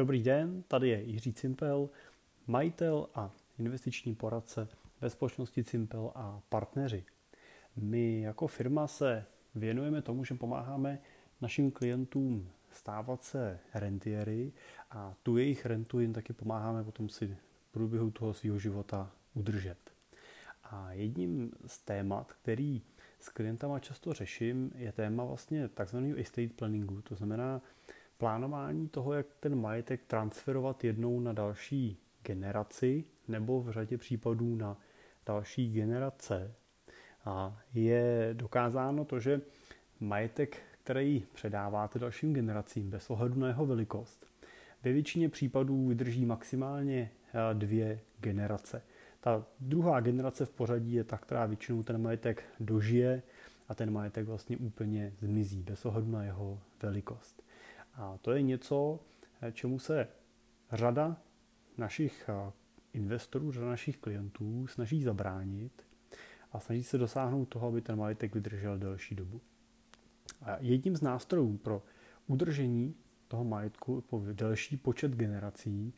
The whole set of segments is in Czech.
Dobrý den, tady je Jiří Cimpel, majitel a investiční poradce ve společnosti Cimpel a partneři. My jako firma se věnujeme tomu, že pomáháme našim klientům stávat se rentiery a tu jejich rentu jim taky pomáháme potom si v průběhu toho svého života udržet. A jedním z témat, který s klientama často řeším, je téma vlastně takzvaného estate planningu, to znamená plánování toho, jak ten majetek transferovat jednou na další generaci nebo v řadě případů na další generace. A je dokázáno to, že majetek, který předáváte dalším generacím bez ohledu na jeho velikost, ve většině případů vydrží maximálně eh, dvě generace. Ta druhá generace v pořadí je ta, která většinou ten majetek dožije a ten majetek vlastně úplně zmizí bez ohledu na jeho velikost. A to je něco, čemu se řada našich eh, investorů, řada našich klientů snaží zabránit a snaží se dosáhnout toho, aby ten majetek vydržel delší dobu. A jedním z nástrojů pro udržení toho majetku po delší počet generací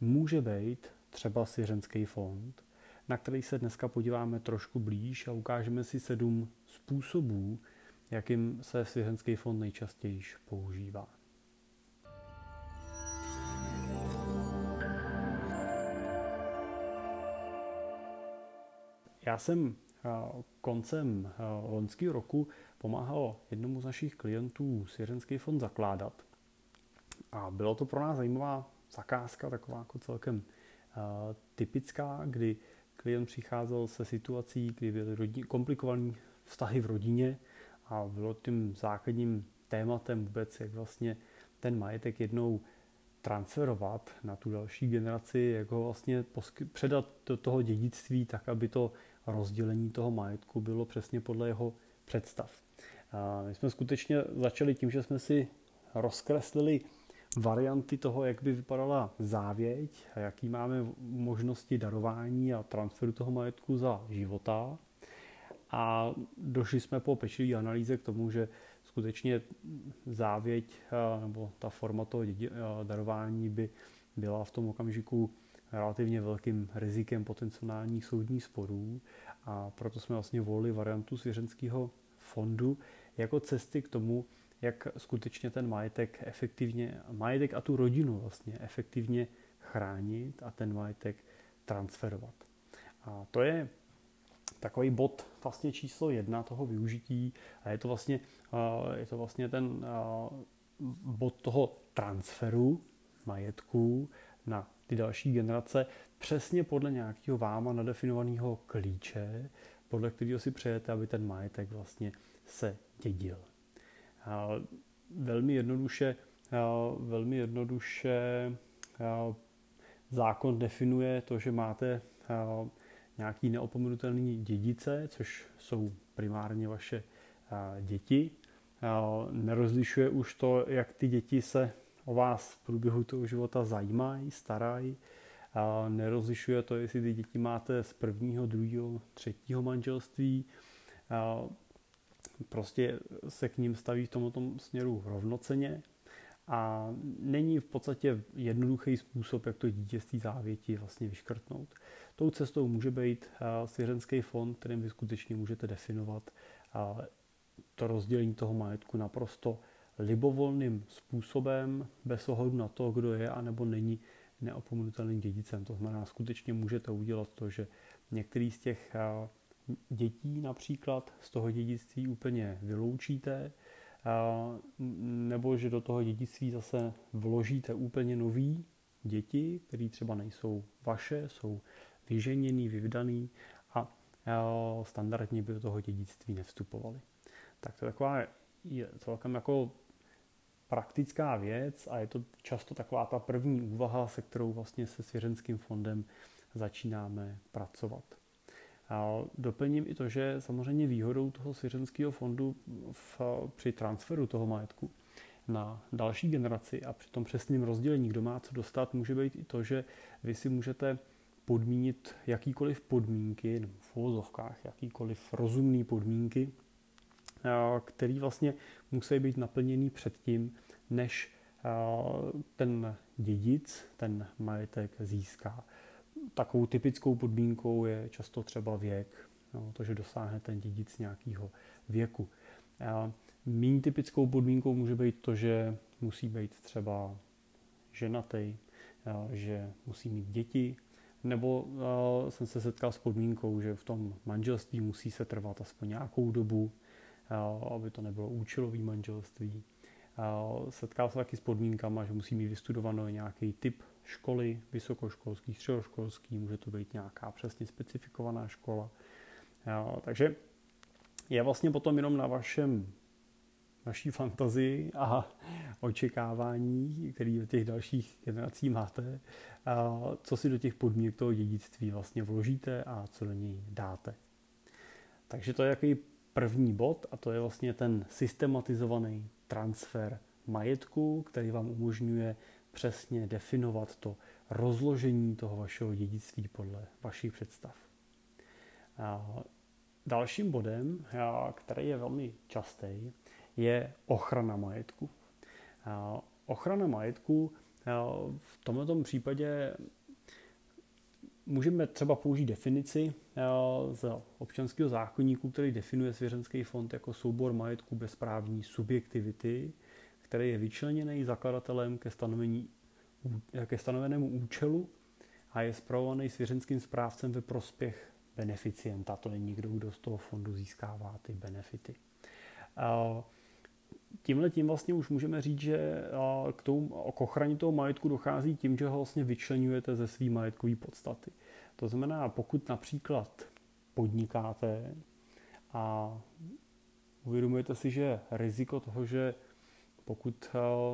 může být třeba svěřenský fond, na který se dneska podíváme trošku blíž a ukážeme si sedm způsobů, jakým se svěřenský fond nejčastěji používá. Já jsem koncem loňského roku pomáhal jednomu z našich klientů svěřenský fond zakládat. A bylo to pro nás zajímavá zakázka, taková jako celkem typická, kdy klient přicházel se situací, kdy byly komplikované vztahy v rodině a bylo tím základním tématem vůbec, jak vlastně ten majetek jednou transferovat na tu další generaci, jak ho vlastně předat do toho dědictví tak, aby to rozdělení toho majetku bylo přesně podle jeho představ. A my jsme skutečně začali tím, že jsme si rozkreslili varianty toho, jak by vypadala závěť a jaký máme možnosti darování a transferu toho majetku za života. A došli jsme po pečlivé analýze k tomu, že skutečně závěť nebo ta forma toho darování by byla v tom okamžiku relativně velkým rizikem potenciálních soudních sporů a proto jsme vlastně volili variantu svěřenského fondu jako cesty k tomu, jak skutečně ten majetek efektivně, majetek a tu rodinu vlastně efektivně chránit a ten majetek transferovat. A to je takový bod vlastně číslo jedna toho využití a je to vlastně, je to vlastně ten bod toho transferu majetků na ty další generace přesně podle nějakého váma nadefinovaného klíče, podle kterého si přejete, aby ten majetek vlastně se dědil. Velmi jednoduše, velmi jednoduše zákon definuje to, že máte nějaký neopomenutelný dědice, což jsou primárně vaše děti. Nerozlišuje už to, jak ty děti se o vás v průběhu toho života zajímají, starají. Nerozlišuje to, jestli ty děti máte z prvního, druhého, třetího manželství. Prostě se k ním staví v tomto směru rovnoceně a není v podstatě jednoduchý způsob, jak to dítě z té závěti vlastně vyškrtnout. Tou cestou může být svěřenský fond, kterým vy skutečně můžete definovat to rozdělení toho majetku naprosto libovolným způsobem, bez ohledu na to, kdo je anebo není neopomenutelným dědicem. To znamená, skutečně můžete udělat to, že některý z těch dětí například z toho dědictví úplně vyloučíte, nebo že do toho dědictví zase vložíte úplně nový děti, které třeba nejsou vaše, jsou vyženěný, vyvdaný a standardně by do toho dědictví nevstupovali. Tak to je taková je celkem jako praktická věc a je to často taková ta první úvaha, se kterou vlastně se svěřenským fondem začínáme pracovat. A doplním i to, že samozřejmě výhodou toho svěřenského fondu v, při transferu toho majetku na další generaci a při tom přesném rozdělení, kdo má co dostat, může být i to, že vy si můžete podmínit jakýkoliv podmínky, nebo v uvozovkách jakýkoliv rozumné podmínky, který vlastně musí být naplněný předtím, než ten dědic ten majetek získá. Takovou typickou podmínkou je často třeba věk, no, to, že dosáhne ten dědic nějakého věku. Méně typickou podmínkou může být to, že musí být třeba ženatý, že musí mít děti, nebo jsem se setkal s podmínkou, že v tom manželství musí se trvat aspoň nějakou dobu, aby to nebylo účelový manželství. Setkal se taky s podmínkama, že musí mít vystudovaný nějaký typ školy, vysokoškolský, středoškolský, může to být nějaká přesně specifikovaná škola. Takže je vlastně potom jenom na vašem naší fantazii a očekávání, který od těch dalších generací máte, co si do těch podmínek toho dědictví vlastně vložíte a co do něj dáte. Takže to je jaký první bod a to je vlastně ten systematizovaný transfer majetku, který vám umožňuje přesně definovat to rozložení toho vašeho dědictví podle vašich představ. A dalším bodem, který je velmi častý, je ochrana majetku. Ochrana majetku v tomto případě můžeme třeba použít definici z občanského zákonníku, který definuje svěřenský fond jako soubor majetku bezprávní subjektivity, který je vyčleněný zakladatelem ke, stanovení, ke stanovenému účelu a je zpravovaný svěřenským správcem ve prospěch beneficienta. To je někdo, kdo z toho fondu získává ty benefity tímhle tím vlastně už můžeme říct, že k, tomu, k ochraně toho majetku dochází tím, že ho vlastně vyčlenujete ze své majetkové podstaty. To znamená, pokud například podnikáte a uvědomujete si, že riziko toho, že pokud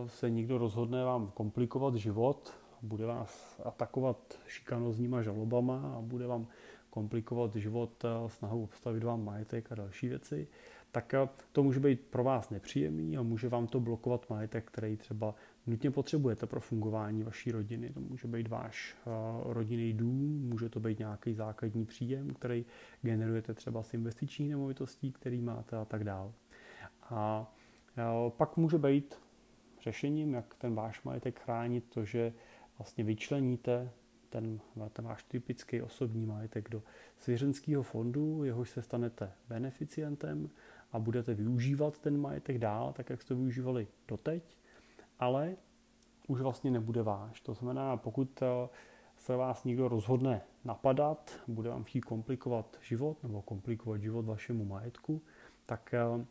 se někdo rozhodne vám komplikovat život, bude vás atakovat šikanozníma žalobama a bude vám komplikovat život snahou obstavit vám majetek a další věci, tak to může být pro vás nepříjemný a může vám to blokovat majetek, který třeba nutně potřebujete pro fungování vaší rodiny. To může být váš eh, rodinný dům, může to být nějaký základní příjem, který generujete třeba z investičních nemovitostí, který máte a tak dále. A eh, pak může být řešením, jak ten váš majetek chránit, to, že vlastně vyčleníte ten, ten váš typický osobní majetek do svěřenského fondu, jehož se stanete beneficientem a budete využívat ten majetek dál, tak jak jste využívali doteď, ale už vlastně nebude váš. To znamená, pokud eh, se vás někdo rozhodne napadat, bude vám chtít komplikovat život nebo komplikovat život vašemu majetku, tak eh,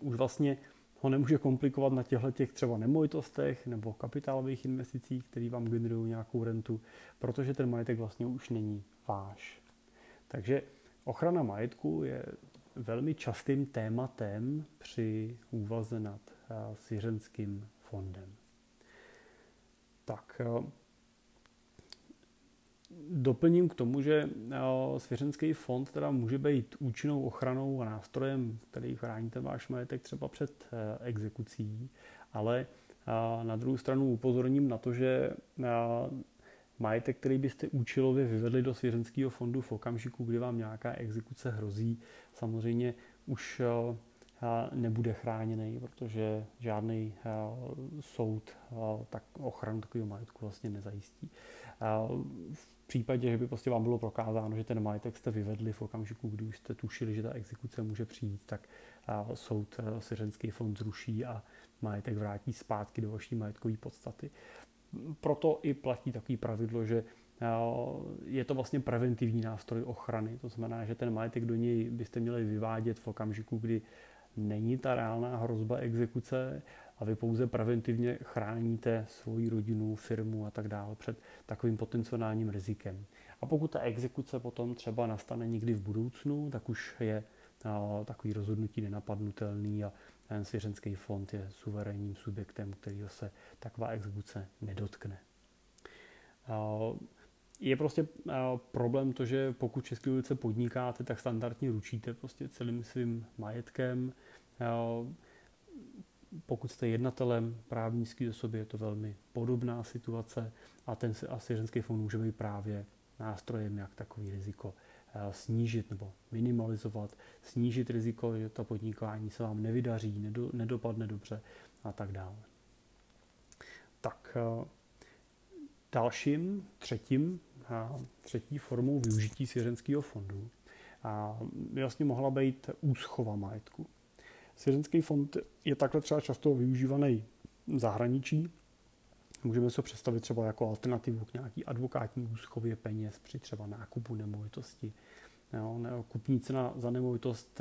už vlastně ho nemůže komplikovat na těchto těch třeba nemovitostech nebo kapitálových investicích, které vám generují nějakou rentu, protože ten majetek vlastně už není váš. Takže ochrana majetku je velmi častým tématem při úvaze nad eh, svěřenským fondem. Tak, eh, doplním k tomu, že eh, svěřenský fond teda může být účinnou ochranou a nástrojem, který chrání ten váš majetek třeba před exekucí, ale na druhou stranu upozorním na to, že majetek, který byste účelově vyvedli do svěřenského fondu v okamžiku, kdy vám nějaká exekuce hrozí, samozřejmě už eh, nebude chráněný, protože žádný eh, soud eh, tak ochranu takového majetku vlastně nezajistí. V případě, že by prostě vám bylo prokázáno, že ten majetek jste vyvedli v okamžiku, kdy už jste tušili, že ta exekuce může přijít, tak soud svěřenský fond zruší a majetek vrátí zpátky do vaší majetkové podstaty proto i platí takový pravidlo, že eh, je to vlastně preventivní nástroj ochrany. To znamená, že ten majetek do něj byste měli vyvádět v okamžiku, kdy není ta reálná hrozba exekuce a vy pouze preventivně chráníte svoji rodinu, firmu a tak dále před takovým potenciálním rizikem. A pokud ta exekuce potom třeba nastane někdy v budoucnu, tak už je eh, takový rozhodnutí nenapadnutelný a ten svěřenský fond je suverénním subjektem, kterýho se taková exekuce nedotkne. Je prostě problém to, že pokud v České ulice podnikáte, tak standardně ručíte prostě celým svým majetkem. Pokud jste jednatelem právnický osobě, je to velmi podobná situace a ten a svěřenský fond může být právě nástrojem, jak takový riziko snížit nebo minimalizovat, snížit riziko, že to podnikání se vám nevydaří, nedopadne dobře a tak dále. dalším, třetím, třetí formou využití svěřenského fondu a vlastně mohla být úschova majetku. Svěřenský fond je takhle třeba často využívaný v zahraničí. Můžeme se představit třeba jako alternativu k nějaký advokátní úschově peněz při třeba nákupu nemovitosti. Jo, kupní cena za nemovitost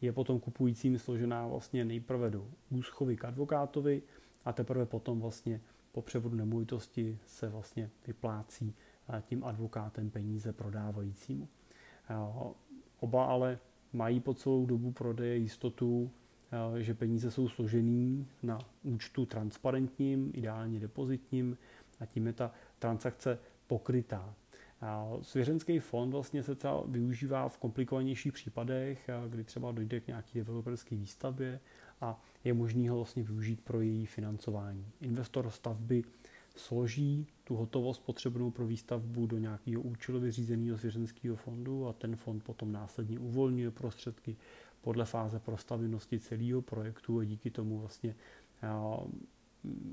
je potom kupujícím složená vlastně nejprve do úschovy k advokátovi a teprve potom vlastně po převodu nemovitosti se vlastně vyplácí tím advokátem peníze prodávajícímu. Oba ale mají po celou dobu prodeje jistotu, že peníze jsou složený na účtu transparentním, ideálně depozitním a tím je ta transakce pokrytá. Svěřenský fond vlastně se třeba využívá v komplikovanějších případech, kdy třeba dojde k nějaké developerské výstavbě a je možný ho vlastně využít pro její financování. Investor stavby složí tu hotovost potřebnou pro výstavbu do nějakého účelově řízeného svěřenského fondu a ten fond potom následně uvolňuje prostředky podle fáze prostavenosti celého projektu a díky tomu vlastně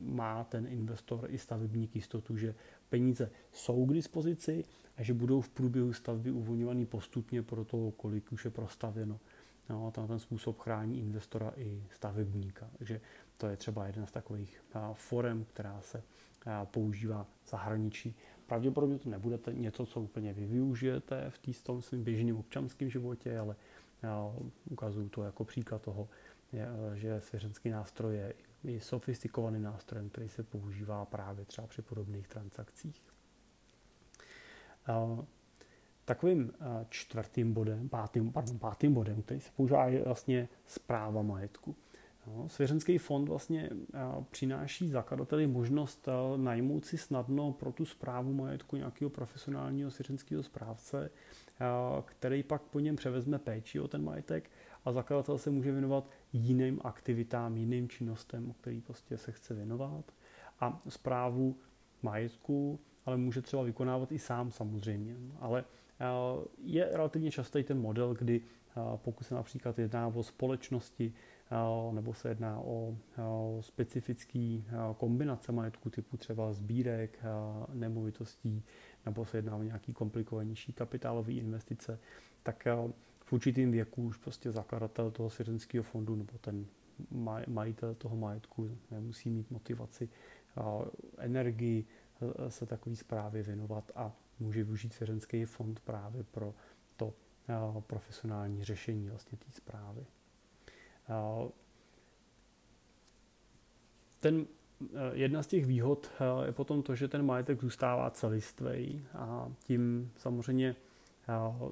má ten investor i stavebník jistotu, že peníze jsou k dispozici a že budou v průběhu stavby uvolňovaný postupně pro to, kolik už je prostavěno. No, ten způsob chrání investora i stavebníka. Takže to je třeba jeden z takových forem, která se používá v zahraničí. Pravděpodobně to nebude něco, co úplně vy využijete v té svým běžném občanském životě, ale ukazuju to jako příklad toho, že svěřenský nástroj je i sofistikovaný nástrojem, který se používá právě třeba při podobných transakcích. Takovým čtvrtým bodem, pátým, pardon, pátým bodem, který se používá, je vlastně zpráva majetku. No, svěřenský fond vlastně přináší zakladateli možnost najmout si snadno pro tu zprávu majetku nějakého profesionálního svěřenského správce, který pak po něm převezme péči o ten majetek a zakladatel se může věnovat jiným aktivitám, jiným činnostem, o který prostě se chce věnovat. A zprávu majetku ale může třeba vykonávat i sám samozřejmě. Ale je relativně častý ten model, kdy pokud se například jedná o společnosti, nebo se jedná o specifický kombinace majetku typu třeba sbírek, nemovitostí, nebo se jedná o nějaký komplikovanější kapitálové investice, tak v určitým věku už prostě zakladatel toho svěřenského fondu nebo ten majitel toho majetku nemusí mít motivaci, energii se takový zprávě věnovat a může využít svěřenský fond právě pro to profesionální řešení vlastně té zprávy. Ten, jedna z těch výhod je potom to, že ten majetek zůstává celistvý a tím samozřejmě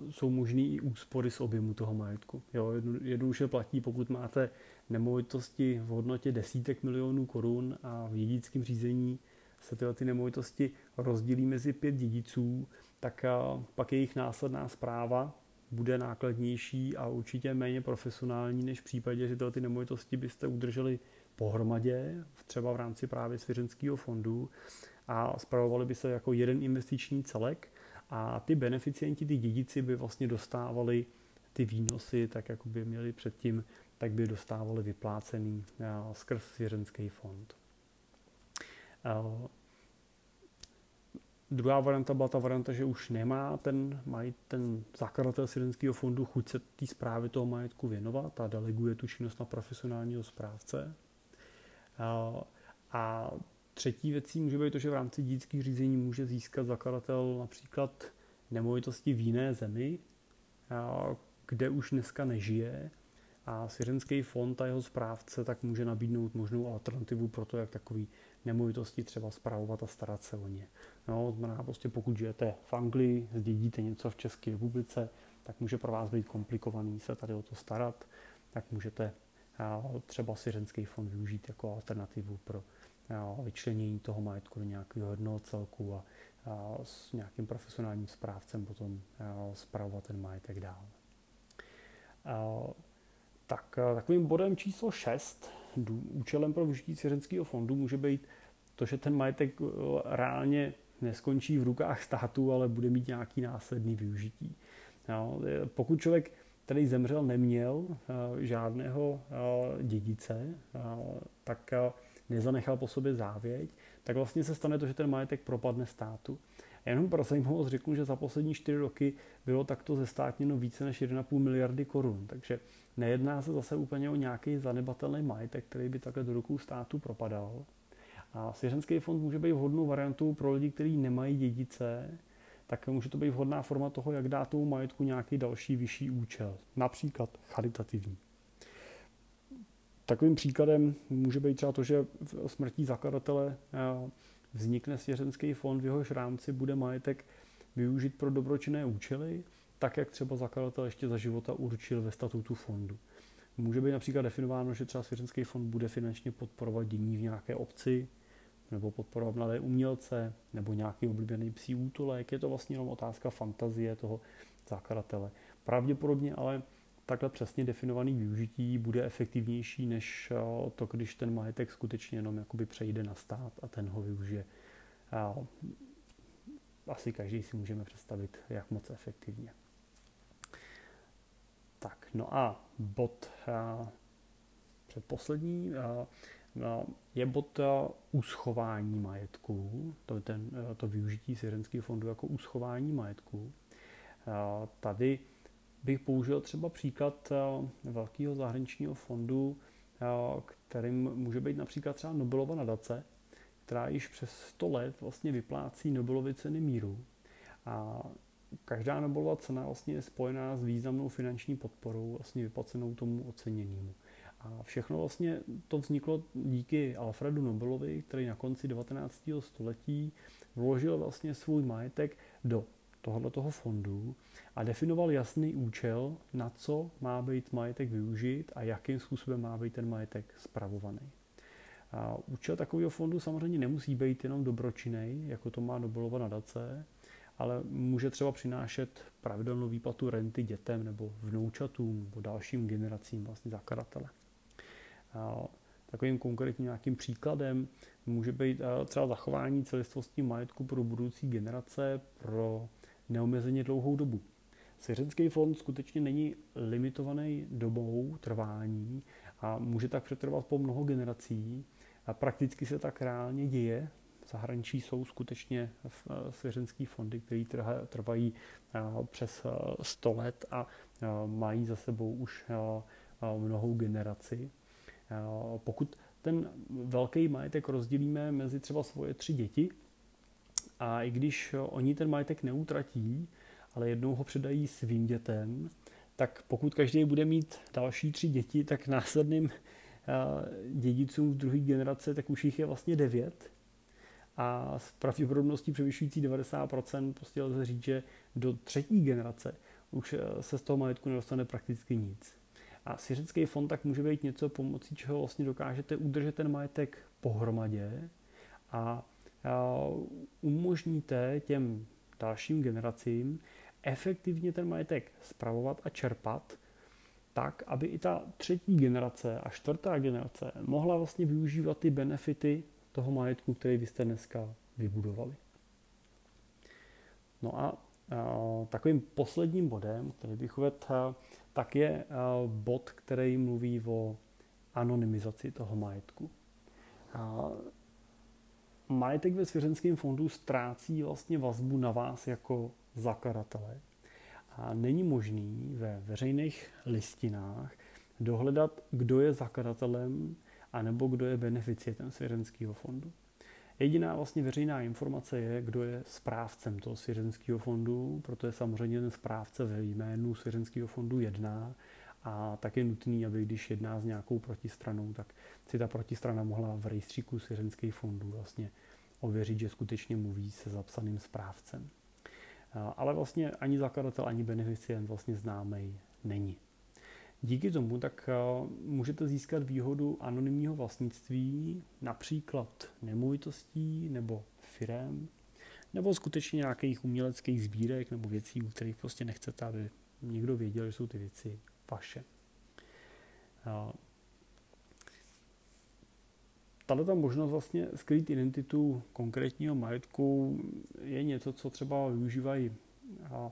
jsou možné i úspory z objemu toho majetku. Jo, jednoduše platí, pokud máte nemovitosti v hodnotě desítek milionů korun a v dědickém řízení se tyhle ty nemovitosti rozdělí mezi pět dědiců, tak pak jejich následná zpráva bude nákladnější a určitě méně profesionální, než v případě, že tyhle ty nemovitosti byste udrželi pohromadě, třeba v rámci právě svěřenského fondu a zpravovali by se jako jeden investiční celek a ty beneficienti, ty dědici by vlastně dostávali ty výnosy, tak jako by měli předtím, tak by dostávali vyplácený skrz svěřenský fond. Druhá varianta byla ta varianta, že už nemá ten, mají ten zakladatel svěřenského fondu chuť se té zprávy toho majetku věnovat a deleguje tu činnost na profesionálního správce. A třetí věcí může být to, že v rámci dědických řízení může získat zakladatel například nemovitosti v jiné zemi, kde už dneska nežije a svěřenský fond a jeho správce tak může nabídnout možnou alternativu pro to, jak takový nemovitosti třeba zpravovat a starat se o ně. No, znamená prostě pokud žijete v Anglii, zdědíte něco v České republice, tak může pro vás být komplikovaný se tady o to starat, tak můžete třeba svěřenský fond využít jako alternativu pro vyčlenění toho majetku do nějakého jednoho celku a, s nějakým profesionálním správcem potom zpravovat ten majetek dál. Tak takovým bodem číslo 6, účelem pro využití svěřenského fondu může být to, že ten majetek reálně neskončí v rukách státu, ale bude mít nějaký následný využití. pokud člověk který zemřel, neměl žádného dědice, tak nezanechal po sobě závěť, tak vlastně se stane to, že ten majetek propadne státu. A jenom pro zajímavost řeknu, že za poslední čtyři roky bylo takto zestátněno více než 1,5 miliardy korun. Takže nejedná se zase úplně o nějaký zanedbatelný majetek, který by takhle do rukou státu propadal. A svěřenský fond může být vhodnou variantou pro lidi, kteří nemají dědice, tak může to být vhodná forma toho, jak dát tomu majetku nějaký další vyšší účel, například charitativní. Takovým příkladem může být třeba to, že v smrtí zakladatele eh, vznikne svěřenský fond, v jehož rámci bude majetek využít pro dobročinné účely, tak jak třeba zakladatel ještě za života určil ve statutu fondu. Může být například definováno, že třeba svěřenský fond bude finančně podporovat dění v nějaké obci, nebo podporovat mladé umělce, nebo nějaký oblíbený psí útulek. Je to vlastně jenom otázka fantazie toho zakladatele. Pravděpodobně ale takhle přesně definovaný využití bude efektivnější než eh, to, když ten majetek skutečně jenom jakoby přejde na stát a ten ho využije. Asi každý si můžeme představit, jak moc efektivně. Tak, no a bod eh, předposlední eh, je bod uschování majetku, to, ten, to využití svěřenského fondu jako uschování majetku. A, tady bych použil třeba příklad eh, velkého zahraničního fondu, eh, kterým může být například třeba Nobelova nadace, která již přes 100 let vlastně vyplácí Nobelovy ceny míru. A každá Nobelova cena vlastně je spojená s významnou finanční podporou, vlastně vyplacenou tomu oceněnému. A všechno vlastně to vzniklo díky Alfredu Nobelovi, který na konci 19. století vložil vlastně svůj majetek do tohoto fondu a definoval jasný účel, na co má být majetek využit a jakým způsobem má být ten majetek spravovaný. A účel takového fondu samozřejmě nemusí být jenom dobročinný, jako to má Nobelova nadace, ale může třeba přinášet pravidelnou výplatu renty dětem nebo vnoučatům nebo dalším generacím vlastně zakladatele. Takovým konkrétním nějakým příkladem může být třeba zachování celistvosti majetku pro budoucí generace, pro neomezeně dlouhou dobu. Svěřenský fond skutečně není limitovaný dobou trvání a může tak přetrvat po mnoho generací. A prakticky se tak reálně děje. V zahraničí jsou skutečně eh, svěřenský fondy, které trvají eh, přes 100 eh, let a mají za sebou už mnohou generaci. Pokud ten velký majetek rozdělíme mezi třeba svoje tři děti, a i když oni ten majetek neutratí, ale jednou ho předají svým dětem, tak pokud každý bude mít další tři děti, tak následným dědicům v druhé generace, tak už jich je vlastně devět. A s pravděpodobností převyšující 90% prostě lze říct, že do třetí generace už e, se z toho majetku nedostane prakticky nic. A svěřecký fond tak může být něco, pomocí čeho vlastně dokážete udržet ten majetek pohromadě a umožníte těm dalším generacím efektivně ten majetek spravovat a čerpat, tak, aby i ta třetí generace a čtvrtá generace mohla vlastně využívat ty benefity toho majetku, který vy jste dneska vybudovali. No a, a takovým posledním bodem, který bych uvedl, tak je bod, který mluví o anonymizaci toho majetku. A majetek ve svěřenském fondu ztrácí vlastně vazbu na vás jako zakladatele. A není možný ve veřejných listinách dohledat, kdo je zakladatelem anebo kdo je beneficientem svěřenského fondu. Jediná vlastně veřejná informace je, kdo je správcem toho svěřenského fondu, protože samozřejmě ten správce ve jménu svěřenského fondu jedná a tak je nutný, aby když jedná s nějakou protistranou, tak si ta protistrana mohla v rejstříku svěřenských fondů vlastně ověřit, že skutečně mluví se zapsaným správcem. Ale vlastně ani zakladatel, ani beneficient vlastně známý není. Díky tomu tak můžete získat výhodu anonymního vlastnictví, například nemovitostí nebo firem, nebo skutečně nějakých uměleckých sbírek nebo věcí, u kterých prostě nechcete, aby někdo věděl, že jsou ty věci vaše. Tato ta možnost vlastně skrýt identitu konkrétního majetku je něco, co třeba využívají a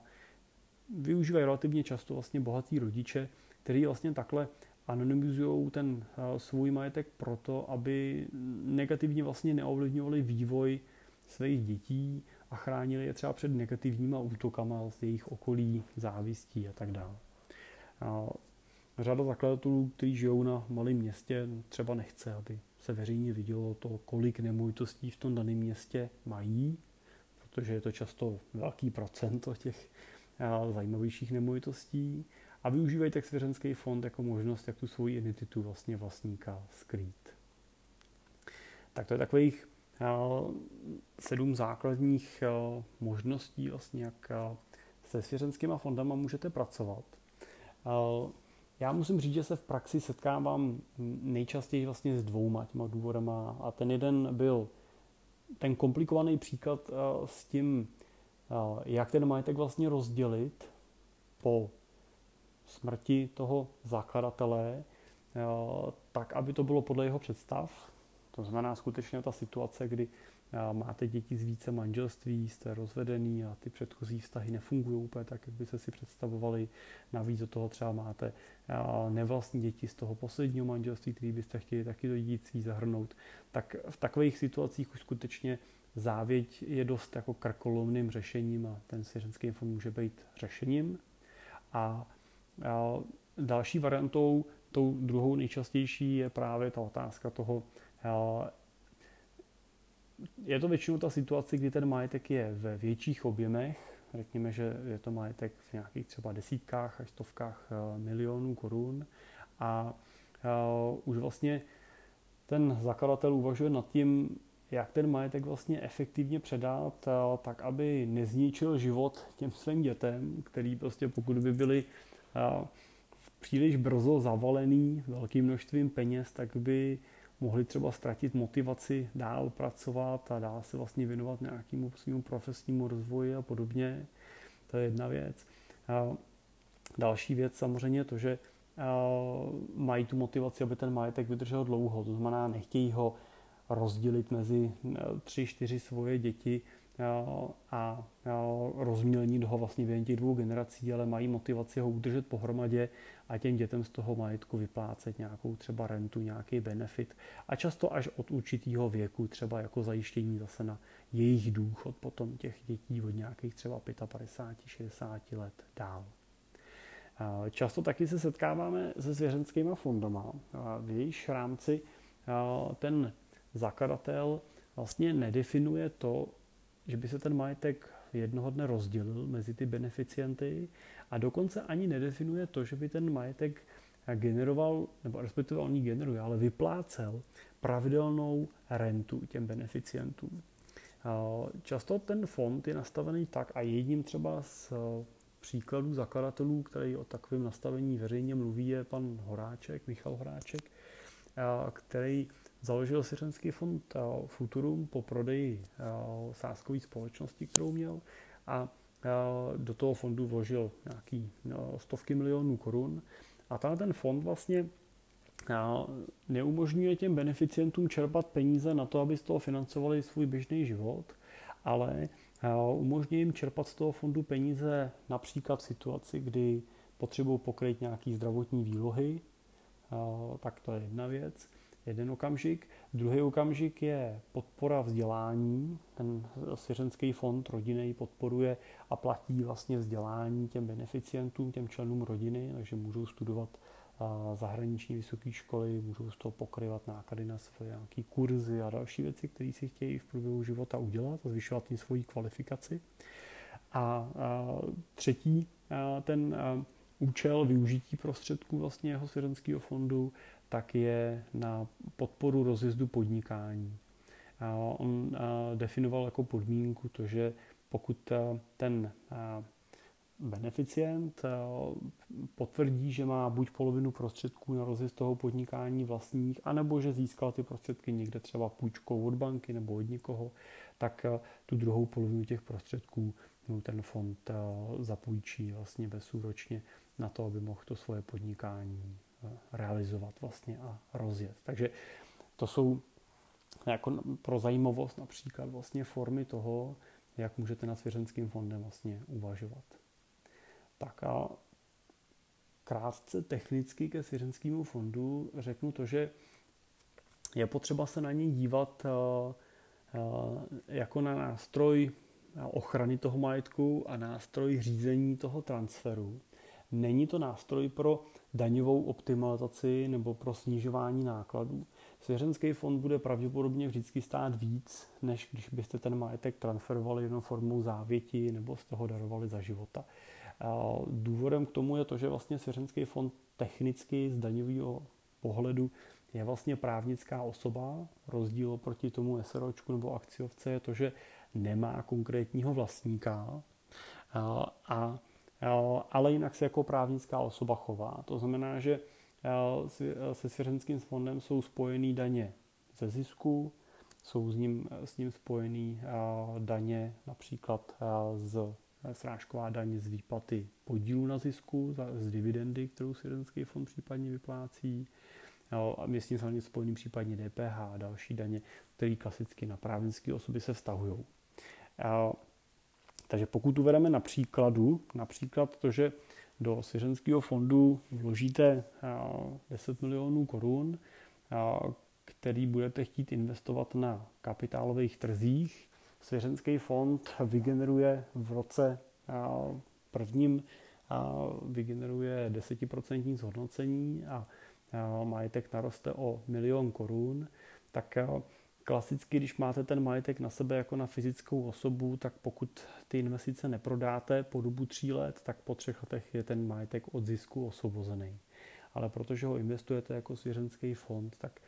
využívají relativně často vlastně bohatí rodiče, kteří vlastně takhle anonymizují ten svůj majetek proto, aby negativně vlastně neovlivňovali vývoj svých dětí a chránili je třeba před negativníma útokama z jejich okolí, závistí a tak dále. Řada zakladatelů, kteří žijou na malém městě, třeba nechce, aby se veřejně vidělo to, kolik nemovitostí v tom daném městě mají, protože je to často velký procent těch zajímavějších nemovitostí a využívají tak svěřenský fond jako možnost, jak tu svoji identitu vlastně vlastníka skrýt. Tak to je takových sedm základních možností, vlastně, jak se svěřenskýma fondama můžete pracovat. Já musím říct, že se v praxi setkávám nejčastěji vlastně s dvouma těma důvodama a ten jeden byl ten komplikovaný příklad s tím, jak ten majetek vlastně rozdělit po smrti toho zakladatele, tak, aby to bylo podle jeho představ. To znamená skutečně ta situace, kdy máte děti z více manželství, jste rozvedený a ty předchozí vztahy nefungují úplně tak, jak byste si představovali. Navíc do toho třeba máte nevlastní děti z toho posledního manželství, který byste chtěli taky do dědictví zahrnout. Tak v takových situacích už skutečně závěť je dost jako krkolomným řešením a ten svěřenský fond může být řešením. A další variantou, tou druhou nejčastější je právě ta otázka toho, je to většinou ta situace, kdy ten majetek je ve větších objemech, řekněme, že je to majetek v nějakých třeba desítkách až stovkách milionů korun. A už vlastně ten zakladatel uvažuje nad tím, jak ten majetek vlastně efektivně předat, tak aby nezničil život těm svým dětem, který prostě pokud by byli příliš brzo zavalený velkým množstvím peněz, tak by mohli třeba ztratit motivaci dál pracovat a dál se vlastně věnovat nějakému svým profesnímu rozvoji a podobně. To je jedna věc. A další věc samozřejmě je to, že mají tu motivaci, aby ten majetek vydržel dlouho. To znamená, nechtějí ho rozdělit mezi tři, čtyři svoje děti a rozmělnit ho vlastně během těch dvou generací, ale mají motivaci ho udržet pohromadě a těm dětem z toho majetku vyplácet nějakou třeba rentu, nějaký benefit a často až od určitého věku, třeba jako zajištění zase na jejich důchod potom těch dětí od nějakých třeba 55, 60 let dál. Často taky se setkáváme se svěřenskými fondama. V jejich rámci ten zakladatel vlastně nedefinuje to, že by se ten majetek jednoho dne rozdělil mezi ty beneficienty a dokonce ani nedefinuje to, že by ten majetek generoval, nebo respektive on generuje, ale vyplácel pravidelnou rentu těm beneficientům. Často ten fond je nastavený tak a jedním třeba z příkladů zakladatelů, který o takovém nastavení veřejně mluví, je pan Horáček, Michal Horáček, který Založil Syřenský fond eh, Futurum po prodeji eh, sáskové společnosti, kterou měl. A eh, do toho fondu vložil nějaký stovky milionů korun. A tam ten fond vlastně neumožňuje těm beneficientům čerpat peníze na to, aby z toho financovali svůj běžný život, ale umožňuje jim čerpat z toho fondu peníze například v situaci, kdy potřebují pokryt nějaký zdravotní výlohy, tak to je jedna věc jeden okamžik. Druhý okamžik je podpora vzdělání. Ten svěřenský fond rodiny podporuje a platí vlastně vzdělání těm beneficientům, těm členům rodiny, takže můžou studovat zahraniční vysoké školy, můžou z toho pokryvat náklady na své nějaké kurzy a další věci, které si chtějí v průběhu života udělat a zvyšovat tím svoji kvalifikaci. A, třetí ten účel využití prostředků vlastně jeho svěřenského fondu tak je na podporu rozjezdu podnikání. On definoval jako podmínku to, že pokud ten beneficient potvrdí, že má buď polovinu prostředků na rozjezd toho podnikání vlastních, anebo že získal ty prostředky někde třeba půjčkou od banky nebo od někoho, tak tu druhou polovinu těch prostředků mu ten fond zapůjčí vlastně bezúročně na to, aby mohl to svoje podnikání realizovat vlastně a rozjet. Takže to jsou jako pro zajímavost například vlastně formy toho, jak můžete nad svěřenským fondem vlastně uvažovat. Tak a krátce technicky ke svěřenskému fondu řeknu to, že je potřeba se na něj dívat jako na nástroj ochrany toho majetku a nástroj řízení toho transferu. Není to nástroj pro daňovou optimalizaci nebo pro snižování nákladů. Svěřenský fond bude pravděpodobně vždycky stát víc, než když byste ten majetek transferovali jenom formou závěti nebo z toho darovali za života. Důvodem k tomu je to, že vlastně svěřenský fond technicky z daňového pohledu je vlastně právnická osoba. Rozdíl proti tomu SROčku nebo akciovce je to, že nemá konkrétního vlastníka, a, ale jinak se jako právnická osoba chová. To znamená, že se svěřenským fondem jsou spojený daně ze zisku, jsou s ním, s ním spojený daně například z srážková daně z výplaty podílu na zisku, z dividendy, kterou svěřenský fond případně vyplácí, a s tím samozřejmě spojený případně DPH a další daně, které klasicky na právnické osoby se vztahují. Takže pokud uvedeme na příkladu, například to, že do svěřenského fondu vložíte 10 milionů korun, který budete chtít investovat na kapitálových trzích. Svěřenský fond vygeneruje v roce prvním vygeneruje 10% zhodnocení a majetek naroste o milion korun, tak klasicky, když máte ten majetek na sebe jako na fyzickou osobu, tak pokud ty investice neprodáte po dobu tří let, tak po třech letech je ten majetek od zisku osvobozený. Ale protože ho investujete jako svěřenský fond, tak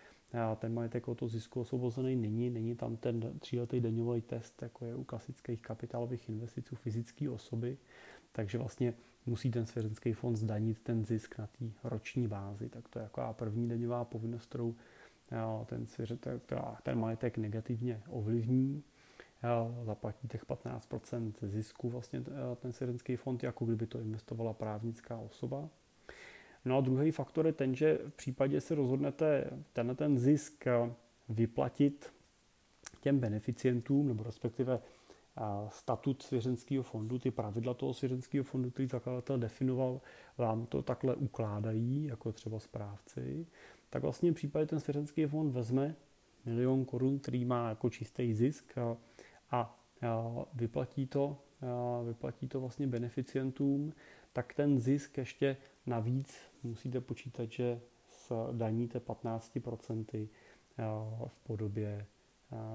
ten majetek od zisku osvobozený není, není tam ten tříletý daňový test, jako je u klasických kapitálových investic u fyzické osoby, takže vlastně musí ten svěřenský fond zdanit ten zisk na té roční bázi. Tak to je jako první daňová povinnost, kterou ten, svěřetek, ten majetek negativně ovlivní. Zaplatí těch 15% zisku vlastně ten svěřenský fond, jako kdyby to investovala právnická osoba. No a druhý faktor je ten, že v případě se rozhodnete tenhle ten zisk vyplatit těm beneficientům, nebo respektive statut svěřenského fondu, ty pravidla toho svěřenského fondu, který zakladatel definoval, vám to takhle ukládají, jako třeba správci, tak vlastně případě ten svěřenský fond vezme milion korun, který má jako čistý zisk a, a, vyplatí to, a vyplatí to vlastně beneficientům, tak ten zisk ještě navíc musíte počítat, že daníte 15% v podobě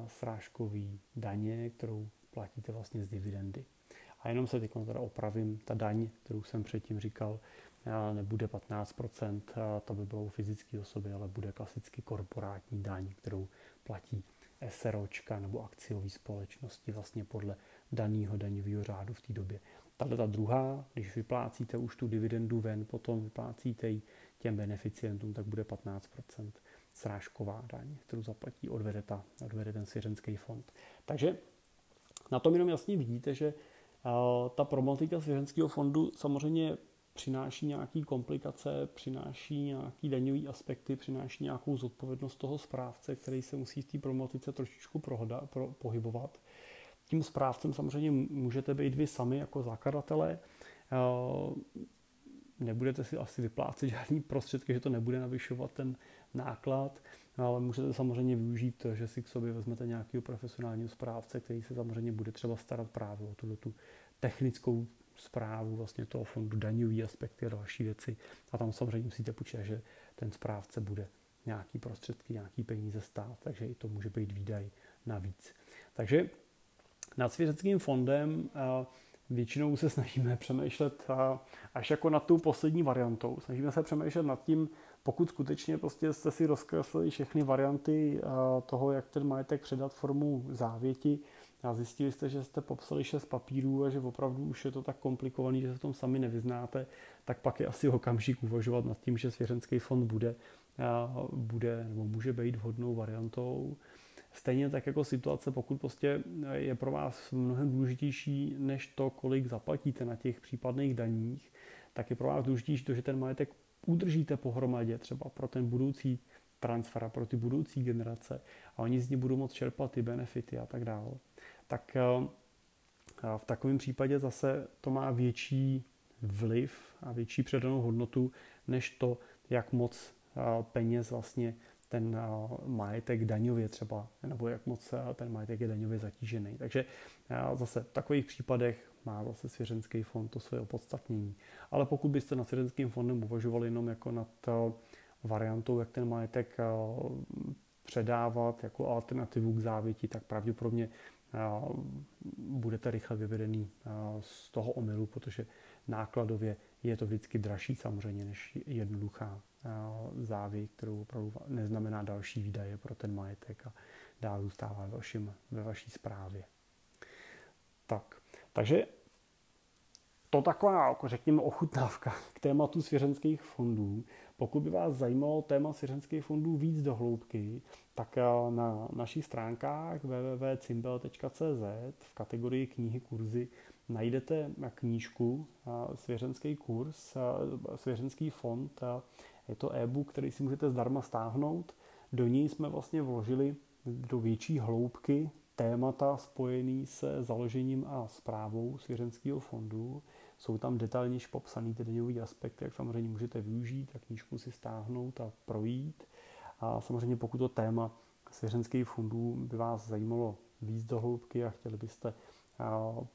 srážkové daně, kterou platíte vlastně z dividendy. A jenom se teď opravím, ta daň, kterou jsem předtím říkal, nebude 15%, to by bylo u fyzické osoby, ale bude klasicky korporátní daň, kterou platí SROčka nebo akciové společnosti vlastně podle daného daňového řádu v té době. Tahle ta druhá, když vyplácíte už tu dividendu ven, potom vyplácíte ji těm beneficientům, tak bude 15% srážková daň, kterou zaplatí, odvede, ta, odvede ten svěřenský fond. Takže na tom jenom jasně vidíte, že ta problematika svěřenského fondu samozřejmě přináší nějaké komplikace, přináší nějaké daňové aspekty, přináší nějakou zodpovědnost toho správce, který se musí v té problematice trošičku prohoda, pro, pohybovat. Tím správcem samozřejmě můžete být vy sami jako zakladatelé. Nebudete si asi vyplácet žádný prostředky, že to nebude navyšovat ten náklad, ale můžete samozřejmě využít, že si k sobě vezmete nějakého profesionálního správce, který se samozřejmě bude třeba starat právě o tu, tu technickou zprávu vlastně toho fondu, daňový aspekty a další věci. A tam samozřejmě musíte počítat, že ten správce bude nějaký prostředky, nějaký peníze stát, takže i to může být výdaj navíc. Takže nad svěřeckým fondem většinou se snažíme přemýšlet až jako nad tou poslední variantou. Snažíme se přemýšlet nad tím, pokud skutečně prostě jste si rozkreslili všechny varianty toho, jak ten majetek předat formu závěti, a zjistili jste, že jste popsali šest papírů a že opravdu už je to tak komplikovaný, že se v tom sami nevyznáte, tak pak je asi okamžik uvažovat nad tím, že svěřenský fond bude, bude nebo může být vhodnou variantou. Stejně tak jako situace, pokud prostě je pro vás mnohem důležitější než to, kolik zaplatíte na těch případných daních, tak je pro vás důležitější to, že ten majetek udržíte pohromadě třeba pro ten budoucí transfer a pro ty budoucí generace a oni z ní budou moct čerpat ty benefity a tak dále tak eh, v takovém případě zase to má větší vliv a větší předanou hodnotu, než to, jak moc peněz vlastně ten majetek daňově třeba, nebo jak moc ten majetek je daňově zatížený. Takže zase v takových případech má zase svěřenský fond to své opodstatnění. Ale pokud byste nad svěřenským fondem uvažovali jenom jako nad variantou, jak ten majetek předávat jako alternativu k závěti, tak pravděpodobně budete rychle vyvedený z toho omylu, protože nákladově je to vždycky dražší samozřejmě než jednoduchá závěť, kterou opravdu neznamená další výdaje pro ten majetek a dál zůstává ve, vašim, ve vaší správě. Tak, takže to taková, jako řekněme, ochutnávka k tématu svěřenských fondů. Pokud by vás zajímalo téma svěřenských fondů víc do hloubky, tak eh, na našich stránkách www.cimbel.cz v kategorii knihy kurzy najdete knížku eh, Svěřenský kurz, eh, Svěřenský fond. Je to e-book, který si můžete zdarma stáhnout. Do něj jsme vlastně vložili do větší hloubky témata spojený se založením a zprávou svěřenského fondu. Jsou tam detailněji popsaný ty daňový aspekty, jak samozřejmě můžete využít a knížku si stáhnout a projít. A samozřejmě pokud to téma svěřenských fondů by vás zajímalo víc do hloubky a chtěli byste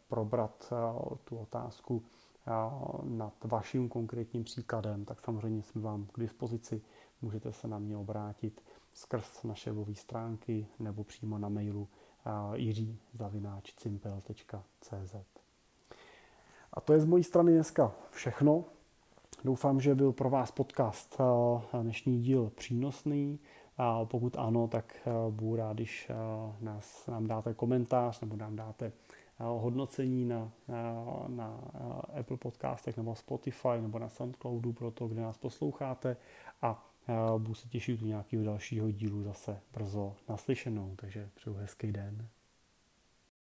probrat tu otázku nad vaším konkrétním příkladem, tak samozřejmě jsme vám k dispozici. Můžete se na mě obrátit skrz naše webové stránky nebo přímo na mailu jiří.cimpel.cz A to je z mojí strany dneska všechno. Doufám, že byl pro vás podcast dnešní díl přínosný. A pokud ano, tak budu rád, když nás, nám dáte komentář nebo nám dáte hodnocení na, na, na Apple podcastech nebo Spotify nebo na Soundcloudu pro to, kde nás posloucháte a budu se těšit u nějakého dalšího dílu zase brzo naslyšenou, takže přeju hezký den.